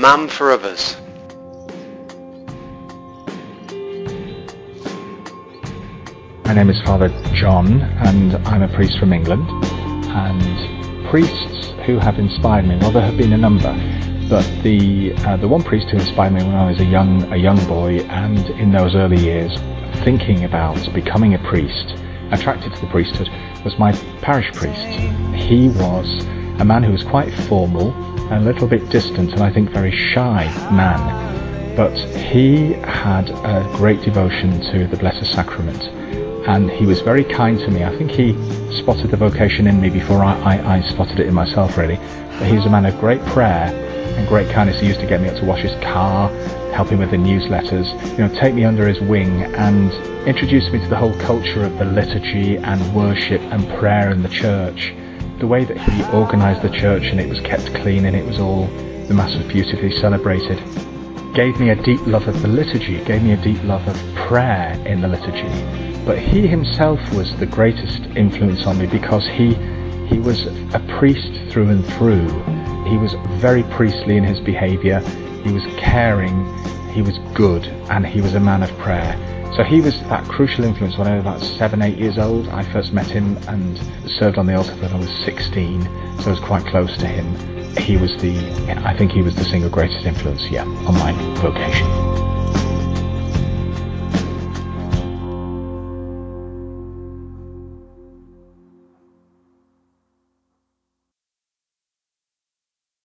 Man for Others. My name is Father John, and I'm a priest from England. And priests who have inspired me, well, there have been a number, but the uh, the one priest who inspired me when I was a young a young boy, and in those early years, thinking about becoming a priest, attracted to the priesthood, was my parish priest. He was a man who was quite formal, a little bit distant, and I think very shy man. But he had a great devotion to the Blessed Sacrament, and he was very kind to me. I think he spotted the vocation in me before I, I, I spotted it in myself, really. But he was a man of great prayer and great kindness. He used to get me up to wash his car, help him with the newsletters, you know, take me under his wing and introduce me to the whole culture of the liturgy and worship and prayer in the church. The way that he organised the church and it was kept clean and it was all, the Mass was beautifully celebrated, gave me a deep love of the liturgy, gave me a deep love of prayer in the liturgy. But he himself was the greatest influence on me because he he was a priest through and through. He was very priestly in his behaviour. He was caring. He was good, and he was a man of prayer. So he was that crucial influence when I was about seven, eight years old. I first met him and served on the altar when I was 16, so I was quite close to him. He was the, I think he was the single greatest influence, yeah, on my vocation.